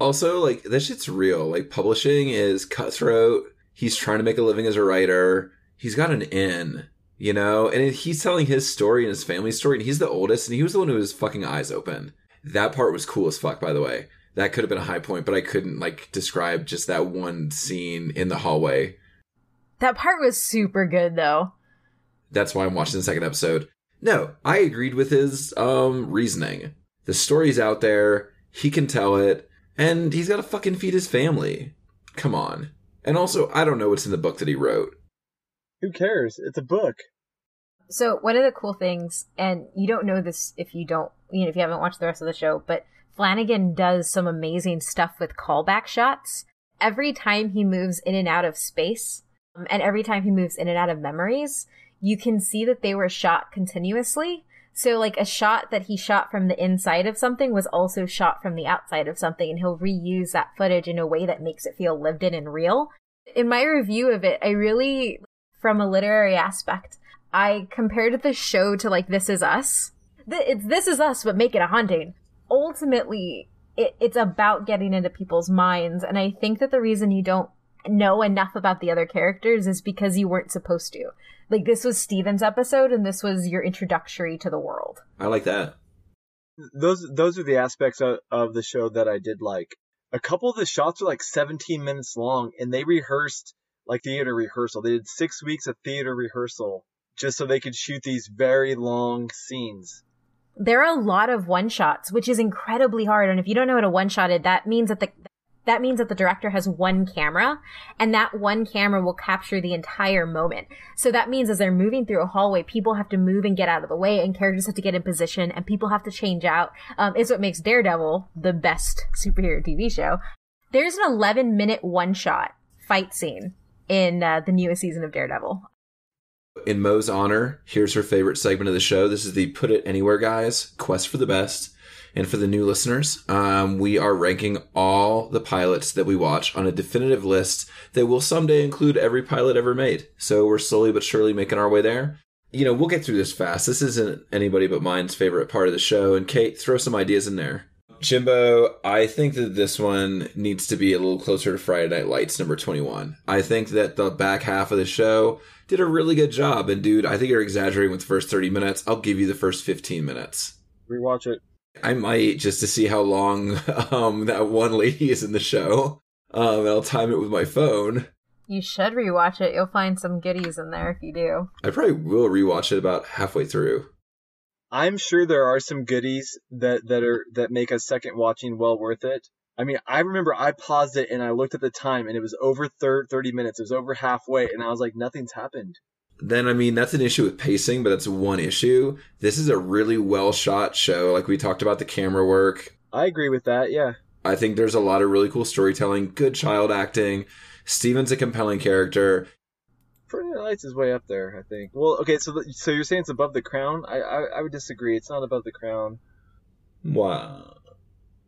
Also, like this shit's real. Like publishing is cutthroat. He's trying to make a living as a writer. He's got an in, you know, and he's telling his story and his family story. And he's the oldest, and he was the one who was fucking eyes open. That part was cool as fuck, by the way. That could have been a high point, but I couldn't like describe just that one scene in the hallway. That part was super good though. That's why I'm watching the second episode. No, I agreed with his um reasoning. The story's out there. He can tell it. And he's got to fucking feed his family. Come on. And also, I don't know what's in the book that he wrote. Who cares? It's a book. So one of the cool things, and you don't know this if you don't, you know, if you haven't watched the rest of the show, but Flanagan does some amazing stuff with callback shots. Every time he moves in and out of space, um, and every time he moves in and out of memories, you can see that they were shot continuously. So like a shot that he shot from the inside of something was also shot from the outside of something, and he'll reuse that footage in a way that makes it feel lived in and real. In my review of it, I really, from a literary aspect, I compared the show to like This Is Us. It's This Is Us, but make it a haunting. Ultimately, it, it's about getting into people's minds, and I think that the reason you don't know enough about the other characters is because you weren't supposed to. Like this was Steven's episode and this was your introductory to the world. I like that. Those those are the aspects of, of the show that I did like. A couple of the shots are like 17 minutes long, and they rehearsed like theater rehearsal. They did six weeks of theater rehearsal just so they could shoot these very long scenes. There are a lot of one shots, which is incredibly hard. And if you don't know what a one shot is, that means that the that means that the director has one camera and that one camera will capture the entire moment. So that means as they're moving through a hallway, people have to move and get out of the way and characters have to get in position and people have to change out. Um, is what makes Daredevil the best superhero TV show. There's an 11 minute one shot fight scene in uh, the newest season of Daredevil. In Mo's honor, here's her favorite segment of the show. This is the Put It Anywhere guys, Quest for the Best. And for the new listeners, um, we are ranking all the pilots that we watch on a definitive list that will someday include every pilot ever made. So we're slowly but surely making our way there. You know, we'll get through this fast. This isn't anybody but mine's favorite part of the show. And Kate, throw some ideas in there. Jimbo, I think that this one needs to be a little closer to Friday Night Lights number 21. I think that the back half of the show did a really good job. And dude, I think you're exaggerating with the first 30 minutes. I'll give you the first 15 minutes. Rewatch it. I might just to see how long um, that one lady is in the show. Um, and I'll time it with my phone. You should rewatch it. You'll find some goodies in there if you do. I probably will rewatch it about halfway through. I'm sure there are some goodies that that are that make a second watching well worth it. I mean, I remember I paused it and I looked at the time and it was over thir- 30 minutes. It was over halfway and I was like, nothing's happened. Then, I mean, that's an issue with pacing, but that's one issue. This is a really well shot show. Like we talked about the camera work. I agree with that. Yeah. I think there's a lot of really cool storytelling, good child acting. Steven's a compelling character. Friday Night Lights is way up there, I think. Well, okay, so so you're saying it's above The Crown? I, I I would disagree. It's not above The Crown. Wow.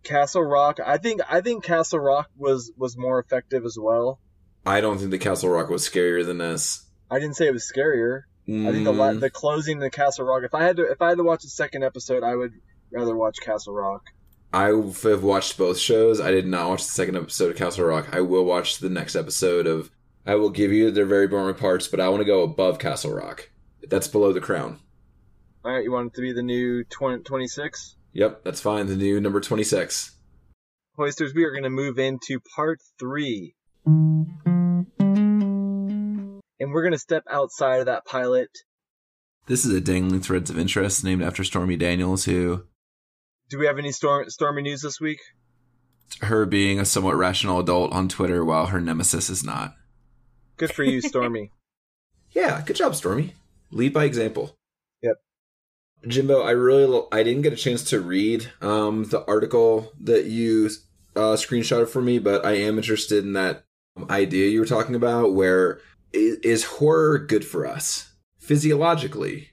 Castle Rock. I think I think Castle Rock was was more effective as well. I don't think the Castle Rock was scarier than this. I didn't say it was scarier. I think the la- Mm, the closing the Castle Rock. If I had to, if I had to watch the second episode, I would rather watch Castle Rock. I have watched both shows. I did not watch the second episode of Castle Rock. I will watch the next episode of. I will give you their very boring parts, but I want to go above Castle Rock. That's below the crown. All right, you want it to be the new 20, 26? Yep, that's fine. The new number 26. Hoisters, we are going to move into part three. And we're going to step outside of that pilot. This is a Dangling Threads of Interest named after Stormy Daniels, who, Do we have any storm, stormy news this week? her being a somewhat rational adult on Twitter while her nemesis is not. Good for you, Stormy. Yeah, good job, Stormy. Lead by example. Yep. Jimbo, I really I didn't get a chance to read um, the article that you uh, screenshotted for me, but I am interested in that idea you were talking about. Where is, is horror good for us physiologically?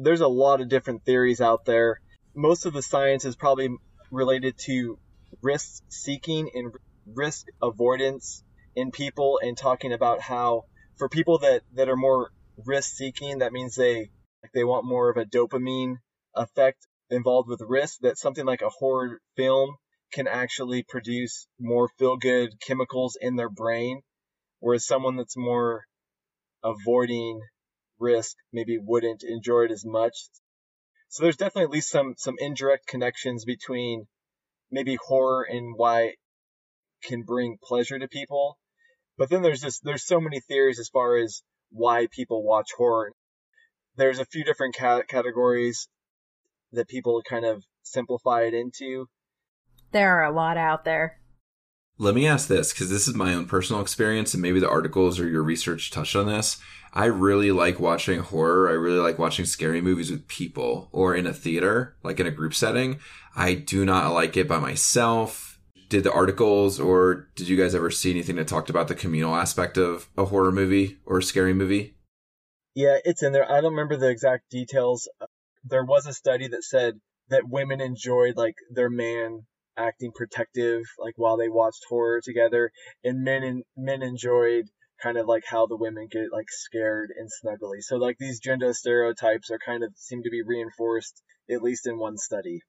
There's a lot of different theories out there. Most of the science is probably related to risk seeking and risk avoidance in people and talking about how for people that, that are more risk seeking, that means they like they want more of a dopamine effect involved with risk, that something like a horror film can actually produce more feel good chemicals in their brain, whereas someone that's more avoiding risk maybe wouldn't enjoy it as much. So there's definitely at least some some indirect connections between maybe horror and why it can bring pleasure to people. But then there's just there's so many theories as far as why people watch horror. There's a few different ca- categories that people kind of simplify it into. There are a lot out there. Let me ask this because this is my own personal experience, and maybe the articles or your research touched on this. I really like watching horror. I really like watching scary movies with people or in a theater, like in a group setting. I do not like it by myself. Did the articles or did you guys ever see anything that talked about the communal aspect of a horror movie or a scary movie? Yeah, it's in there. I don't remember the exact details. There was a study that said that women enjoyed like their man acting protective like while they watched horror together and men and men enjoyed kind of like how the women get like scared and snuggly. So like these gender stereotypes are kind of seem to be reinforced at least in one study.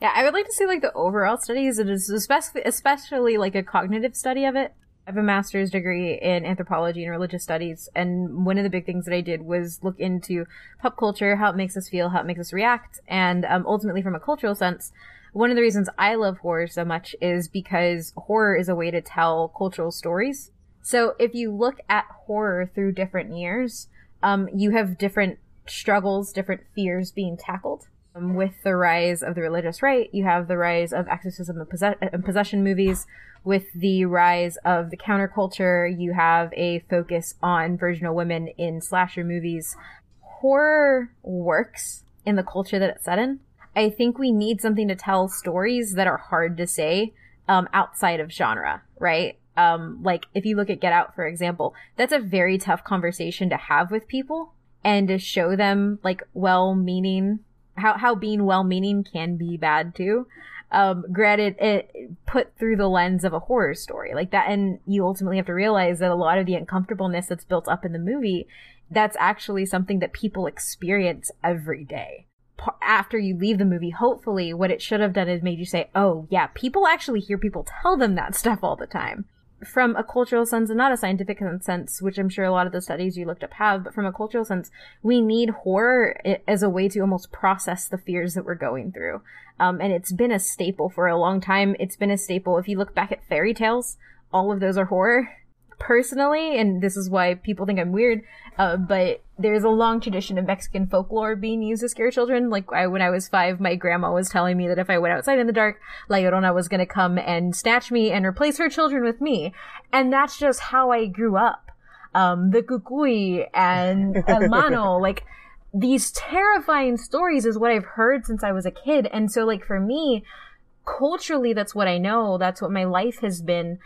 Yeah, I would like to see like the overall studies, and it's especially especially like a cognitive study of it. I have a master's degree in anthropology and religious studies, and one of the big things that I did was look into pop culture, how it makes us feel, how it makes us react, and um, ultimately, from a cultural sense, one of the reasons I love horror so much is because horror is a way to tell cultural stories. So if you look at horror through different years, um, you have different struggles, different fears being tackled. Um, with the rise of the religious right, you have the rise of exorcism and, possess- and possession movies. With the rise of the counterculture, you have a focus on virginal women in slasher movies. Horror works in the culture that it's set in. I think we need something to tell stories that are hard to say um, outside of genre, right? Um, like if you look at Get Out, for example, that's a very tough conversation to have with people and to show them like well-meaning how how being well-meaning can be bad too. Um, granted, it put through the lens of a horror story like that, and you ultimately have to realize that a lot of the uncomfortableness that's built up in the movie, that's actually something that people experience every day after you leave the movie, hopefully what it should have done is made you say, oh yeah, people actually hear people tell them that stuff all the time. From a cultural sense and not a scientific sense, which I'm sure a lot of the studies you looked up have, but from a cultural sense, we need horror as a way to almost process the fears that we're going through. Um, and it's been a staple for a long time. It's been a staple. If you look back at fairy tales, all of those are horror. Personally, and this is why people think I'm weird, uh, but there's a long tradition of Mexican folklore being used to scare children. Like I, when I was five, my grandma was telling me that if I went outside in the dark, La Llorona was going to come and snatch me and replace her children with me. And that's just how I grew up. Um, the Cucuy and El Mano, like these terrifying stories is what I've heard since I was a kid. And so like for me, culturally, that's what I know. That's what my life has been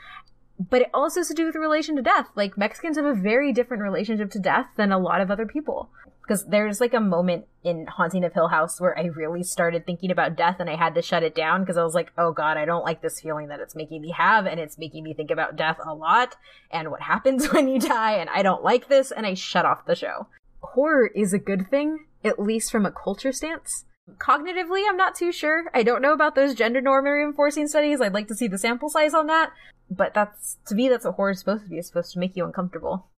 but it also has to do with the relation to death. Like Mexicans have a very different relationship to death than a lot of other people. because there's like a moment in Haunting of Hill House where I really started thinking about death and I had to shut it down because I was like, oh god, I don't like this feeling that it's making me have and it's making me think about death a lot and what happens when you die and I don't like this and I shut off the show. Horror is a good thing, at least from a culture stance. Cognitively, I'm not too sure. I don't know about those gender norm reinforcing studies. I'd like to see the sample size on that. But that's, to me, that's what horror is supposed to be. It's supposed to make you uncomfortable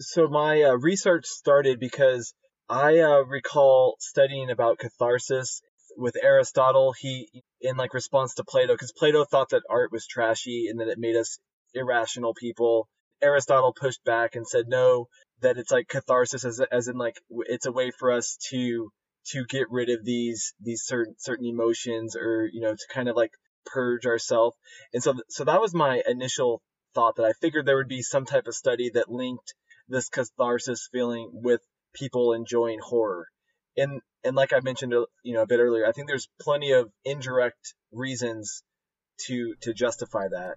so my uh, research started because I uh, recall studying about catharsis with Aristotle. He, in like response to Plato, because Plato thought that art was trashy and that it made us irrational people. Aristotle pushed back and said no, that it's like catharsis, as as in like it's a way for us to to get rid of these these certain certain emotions or you know to kind of like purge ourselves. And so so that was my initial thought that I figured there would be some type of study that linked this catharsis feeling with people enjoying horror. And and like I mentioned, uh, you know, a bit earlier, I think there's plenty of indirect reasons to to justify that.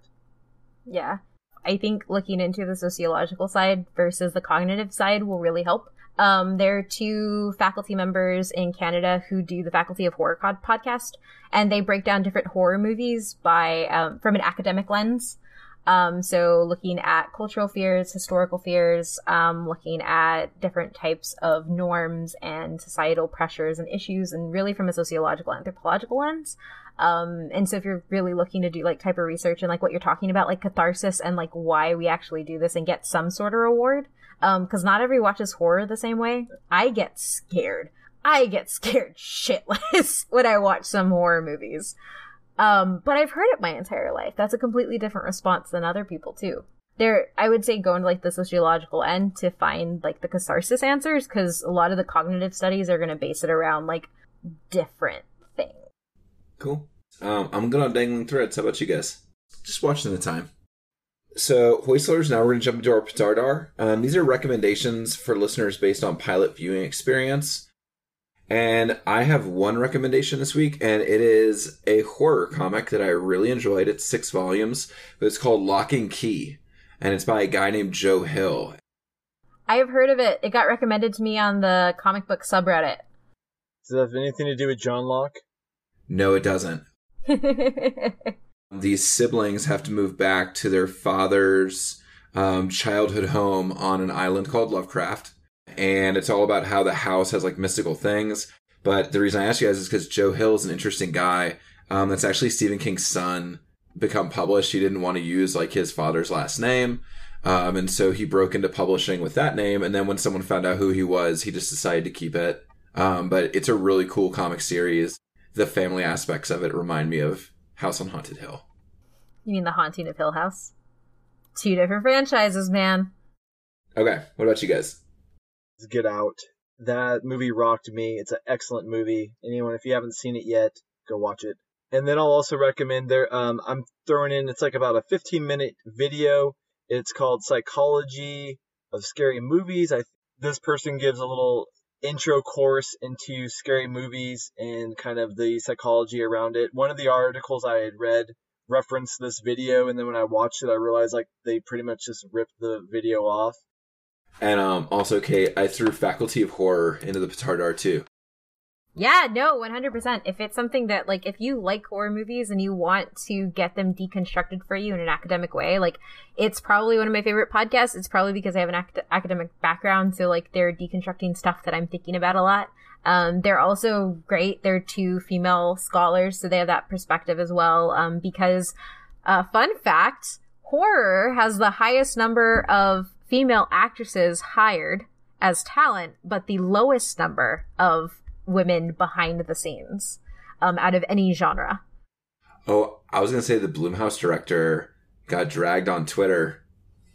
Yeah. I think looking into the sociological side versus the cognitive side will really help. Um, there are two faculty members in Canada who do the Faculty of Horror podcast, and they break down different horror movies by um, from an academic lens. Um, so looking at cultural fears, historical fears, um, looking at different types of norms and societal pressures and issues, and really from a sociological anthropological lens. Um, and so if you're really looking to do like type of research and like what you're talking about, like catharsis and like why we actually do this and get some sort of reward, um, cause not every watches horror the same way. I get scared. I get scared shitless when I watch some horror movies. Um, but I've heard it my entire life. That's a completely different response than other people too. There, I would say go into like the sociological end to find like the catharsis answers because a lot of the cognitive studies are going to base it around like different things. Cool. Um, I'm good on dangling threads. How about you guys? Just watching the time. So, Hoistlers, now we're going to jump into our Petardar. Um, these are recommendations for listeners based on pilot viewing experience. And I have one recommendation this week, and it is a horror comic that I really enjoyed. It's six volumes, but it's called Locke and Key, and it's by a guy named Joe Hill. I have heard of it. It got recommended to me on the comic book subreddit. Does it have anything to do with John Locke? No, it doesn't. These siblings have to move back to their father's um, childhood home on an island called Lovecraft and it's all about how the house has like mystical things. But the reason I asked you guys is because Joe Hill is an interesting guy. Um, that's actually Stephen King's son become published. He didn't want to use like his father's last name. Um, and so he broke into publishing with that name. And then when someone found out who he was, he just decided to keep it. Um, but it's a really cool comic series. The family aspects of it remind me of House on Haunted Hill. You mean The Haunting of Hill House? Two different franchises, man. Okay, what about you guys? Get Out. That movie rocked me. It's an excellent movie. Anyone, if you haven't seen it yet, go watch it. And then I'll also recommend there. Um, I'm throwing in. It's like about a 15 minute video. It's called Psychology of Scary Movies. I this person gives a little intro course into scary movies and kind of the psychology around it. One of the articles I had read referenced this video, and then when I watched it, I realized like they pretty much just ripped the video off. And um, also, Kate, I threw Faculty of Horror into the Petardar too. Yeah, no, 100%. If it's something that, like, if you like horror movies and you want to get them deconstructed for you in an academic way, like, it's probably one of my favorite podcasts. It's probably because I have an ac- academic background, so, like, they're deconstructing stuff that I'm thinking about a lot. Um, they're also great. They're two female scholars, so they have that perspective as well. Um, because, uh, fun fact, horror has the highest number of female actresses hired as talent, but the lowest number of women behind the scenes um, out of any genre. Oh, I was going to say the Blumhouse director got dragged on Twitter.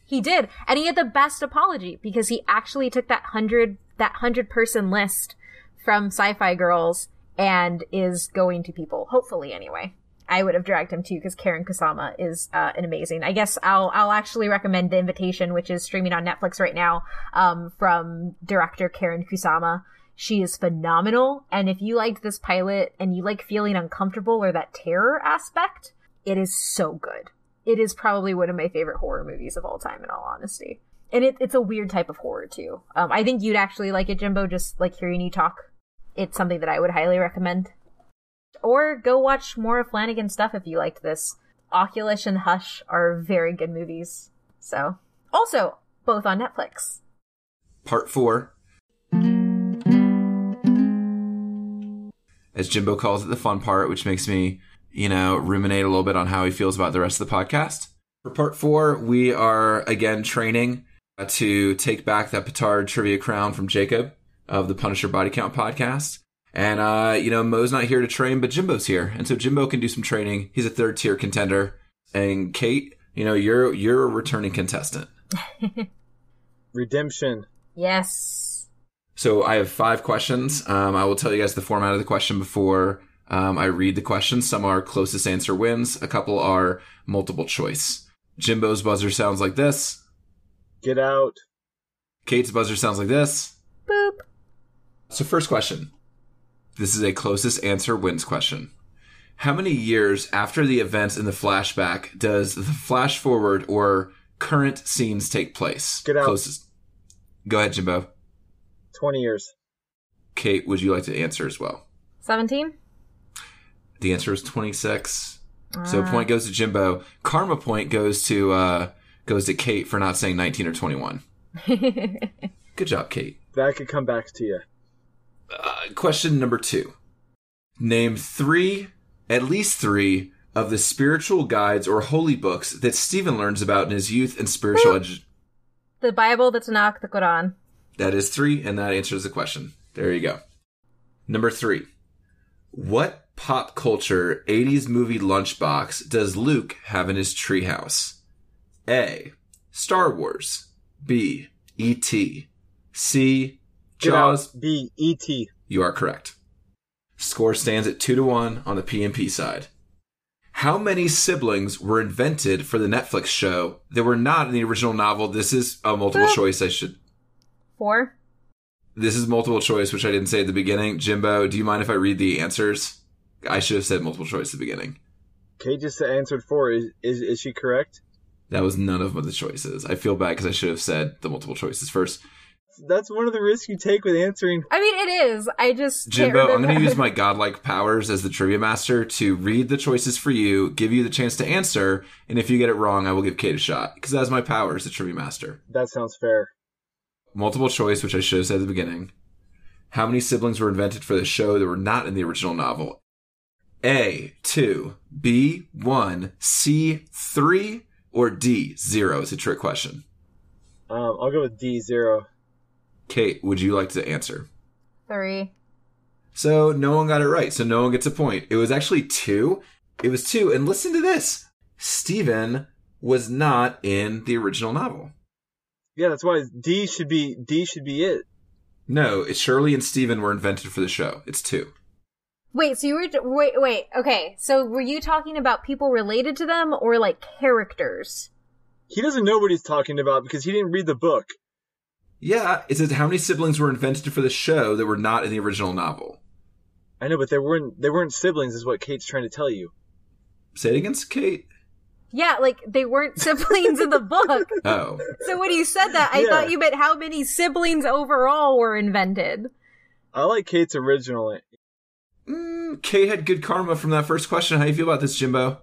He did, and he had the best apology because he actually took that hundred that hundred person list from Sci-Fi Girls and is going to people, hopefully anyway. I would have dragged him too because Karyn Kusama is uh, an amazing. I guess I'll I'll actually recommend The Invitation, which is streaming on Netflix right now, um, from director Karyn Kusama. She is phenomenal, and if you liked this pilot and you like feeling uncomfortable or that terror aspect, it is so good. It is probably one of my favorite horror movies of all time, in all honesty. and it, it's a weird type of horror too. Um, I think you'd actually like it, Jimbo. Just like hearing you talk, it's something that I would highly recommend. Or go watch more of Flanagan's stuff if you liked this. Oculus and Hush are very good movies. So, also both on Netflix. Part four. As Jimbo calls it, the fun part, which makes me, you know, ruminate a little bit on how he feels about the rest of the podcast. For part four, we are again training uh, to take back that petard trivia crown from Jacob of the Punisher Body Count podcast. And, uh, you know, Mo's not here to train, but Jimbo's here. And so Jimbo can do some training. He's a third tier contender. And Kate, you know, you're, you're a returning contestant. Redemption. Yes. So I have five questions. Um, I will tell you guys the format of the question before um, I read the questions. Some are closest answer wins. A couple are multiple choice. Jimbo's buzzer sounds like this. Get out. Kate's buzzer sounds like this. Boop. So first question. This is a closest answer wins question. How many years after the events in the flashback does the flash forward or current scenes take place? Get out. Closest. Go ahead, Jimbo. 20 years. Kate, would you like to answer as well? 17? The answer is 26. So point goes to Jimbo. Karma point goes to uh goes to Kate for not saying 19 or 21. Good job, Kate. That could come back to you. Uh, question number 2. Name 3, at least 3 of the spiritual guides or holy books that Steven learns about in his youth and spiritual edu- the Bible, the Tanakh, the Quran. That is 3 and that answers the question. There you go. Number 3. What pop culture 80s movie lunchbox does Luke have in his treehouse? A. Star Wars. B. E.T. C. Jaws. B. E.T. You are correct. Score stands at 2 to 1 on the PMP side. How many siblings were invented for the Netflix show that were not in the original novel? This is a multiple uh, choice. I should. Four? This is multiple choice, which I didn't say at the beginning. Jimbo, do you mind if I read the answers? I should have said multiple choice at the beginning. Kate just answered four. Is, is, is she correct? That was none of the choices. I feel bad because I should have said the multiple choices first. That's one of the risks you take with answering. I mean, it is. I just. Jimbo, I'm going to use my godlike powers as the trivia master to read the choices for you, give you the chance to answer, and if you get it wrong, I will give Kate a shot because that's my power as the trivia master. That sounds fair. Multiple choice, which I should have said at the beginning. How many siblings were invented for the show that were not in the original novel? A, 2, B, 1, C, 3, or D, 0 is a trick question. Um, I'll go with D zero. Kate, would you like to answer? Three. So no one got it right. So no one gets a point. It was actually two. It was two. And listen to this. Steven was not in the original novel. Yeah, that's why D should be D should be it. No, it's Shirley and Steven were invented for the show. It's two. Wait, so you were. Wait, wait. Okay, so were you talking about people related to them or like characters? He doesn't know what he's talking about because he didn't read the book. Yeah, it says how many siblings were invented for the show that were not in the original novel. I know, but they weren't they weren't siblings, is what Kate's trying to tell you. Say it against Kate. Yeah, like they weren't siblings in the book. Oh, So when you said that, I Yeah. thought you meant how many siblings overall were invented. I like Kate's original. mm, Kate had good karma from that first question. How do you feel about this, Jimbo?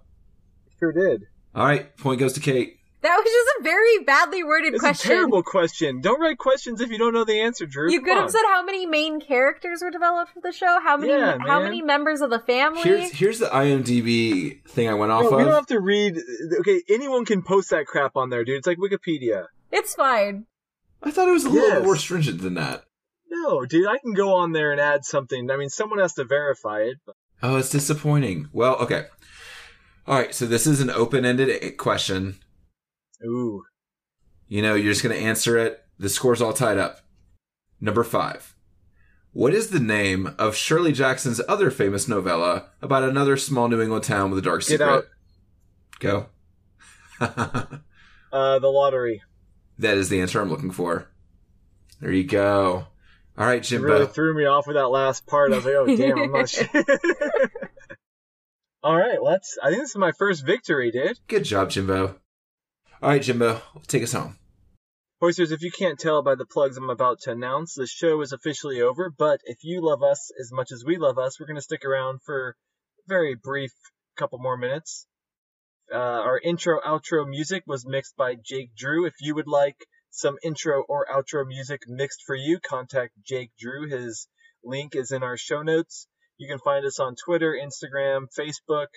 Sure did. All right, point goes to Kate. That was just a very badly worded It's question. a terrible question. Don't write questions if you don't know the answer, Drew. You Come could have on. said how many main characters were developed for the show. How many? Yeah, how man. many members of the family? Here's here's the IMDb thing I went off No, we don't have to read. Okay, anyone can post that crap on there, dude. It's like Wikipedia. It's fine. I thought it was a little Yes. bit more stringent than that. No, dude, I can go on there and add something. I mean, someone has to verify it. But Oh, it's disappointing. Well, okay. All right, so this is an open-ended question. Ooh, You know, you're just going to answer it. The score's all tied up. Number 5. What is the name of Shirley Jackson's other famous novella about another small New England town with a dark Get secret? out. Go. uh, the lottery. that is the answer I'm looking for. There you go. All right, It Jimbo. really threw me off with that last part. I was like, oh damn, I'm not sure. All right, let's. I think this is my first victory, dude. Good job, Jimbo. All right, Jimbo, take us home. Hoisters, if you can't tell by the plugs I'm about to announce, the show is officially over. But if you love us as much as we love us, we're going to stick around for a very brief couple more minutes. Uh, our intro outro music was mixed by Jake Drew. If you would like some intro or outro music mixed for you, contact Jake Drew. His link is in our show notes. You can find us on Twitter, Instagram, Facebook,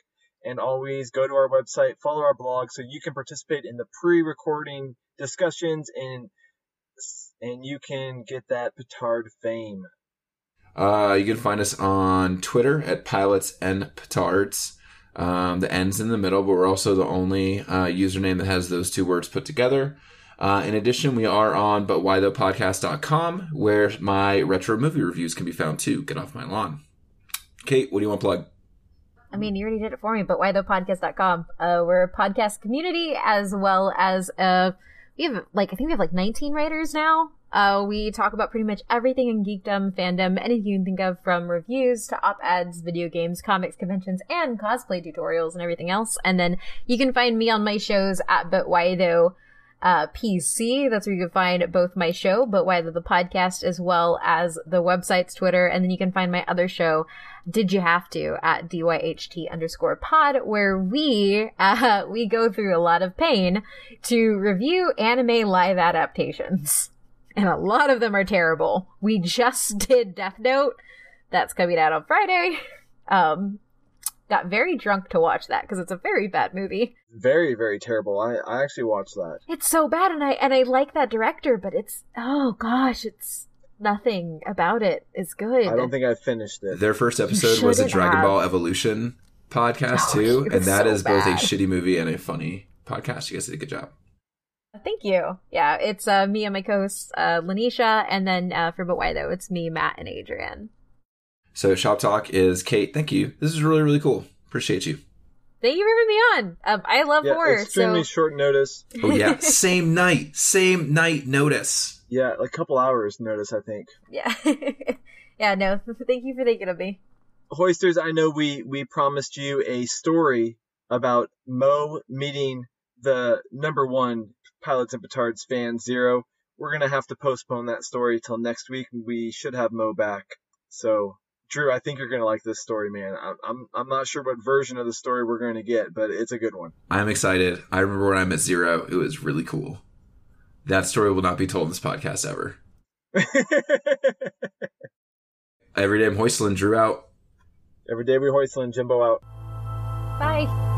and always go to our website, follow our blog so you can participate in the pre-recording discussions and and you can get that petard fame. Uh, you can find us on Twitter at pilots and petards. Um, the N's in the middle, but we're also the only uh, username that has those two words put together. Uh, in addition, we are on butwhythopodcast.com where my retro movie reviews can be found too. Get off my lawn. Kate, what do you want to plug? I mean, you already did it for me, but whythopodcast.com. Uh, we're a podcast community as well as, uh, we have like, I think we have like 19 writers now. Uh, we talk about pretty much everything in geekdom, fandom, anything you can think of from reviews to op-eds, video games, comics, conventions, and cosplay tutorials and everything else. And then you can find me on my shows at But Why Tho uh, PC. That's where you can find both my show, But Why the podcast, as well as the website's Twitter. And then you can find my other show, Did You Have To, at DYHT underscore pod, where we, uh, we go through a lot of pain to review anime live adaptations. And a lot of them are terrible. We just did Death Note. That's coming out on Friday. Um, got very drunk to watch that because it's a very bad movie. Very, very terrible. I, I actually watched that. It's so bad, and I and I like that director, but it's oh gosh, it's nothing about it is good. I don't think I finished it. Their first episode was a Dragon have. Ball Evolution podcast Oh, too, and was that so is both a shitty movie and a funny podcast. You guys did a good job. Thank you. Yeah, it's uh, me and my co-host uh, Lanisha, and then uh, for But Why Tho, it's me, Matt, and Adrian. So Shop Talk is Kate. Thank you. This is really really cool. Appreciate you. Thank you for having me on. Um, I love Yeah, horror, extremely so short notice. Oh yeah, same night, same night notice. Yeah, like a couple hours notice, I think. yeah, yeah. No, thank you for thinking of me. Hoisters, I know we we promised you a story about Mo meeting the number one Pilots and Petards fan Zero. We're gonna have to postpone that story till next week. We should have Mo back. So, Drew, I think you're gonna like this story, man. I'm I'm, I'm not sure what version of the story we're gonna get, but it's a good one. I'm excited. I remember when I met Zero. It was really cool. That story will not be told in this podcast ever. Every day I'm hoistling Drew out. Every day we hoistlin' Jimbo out. Bye.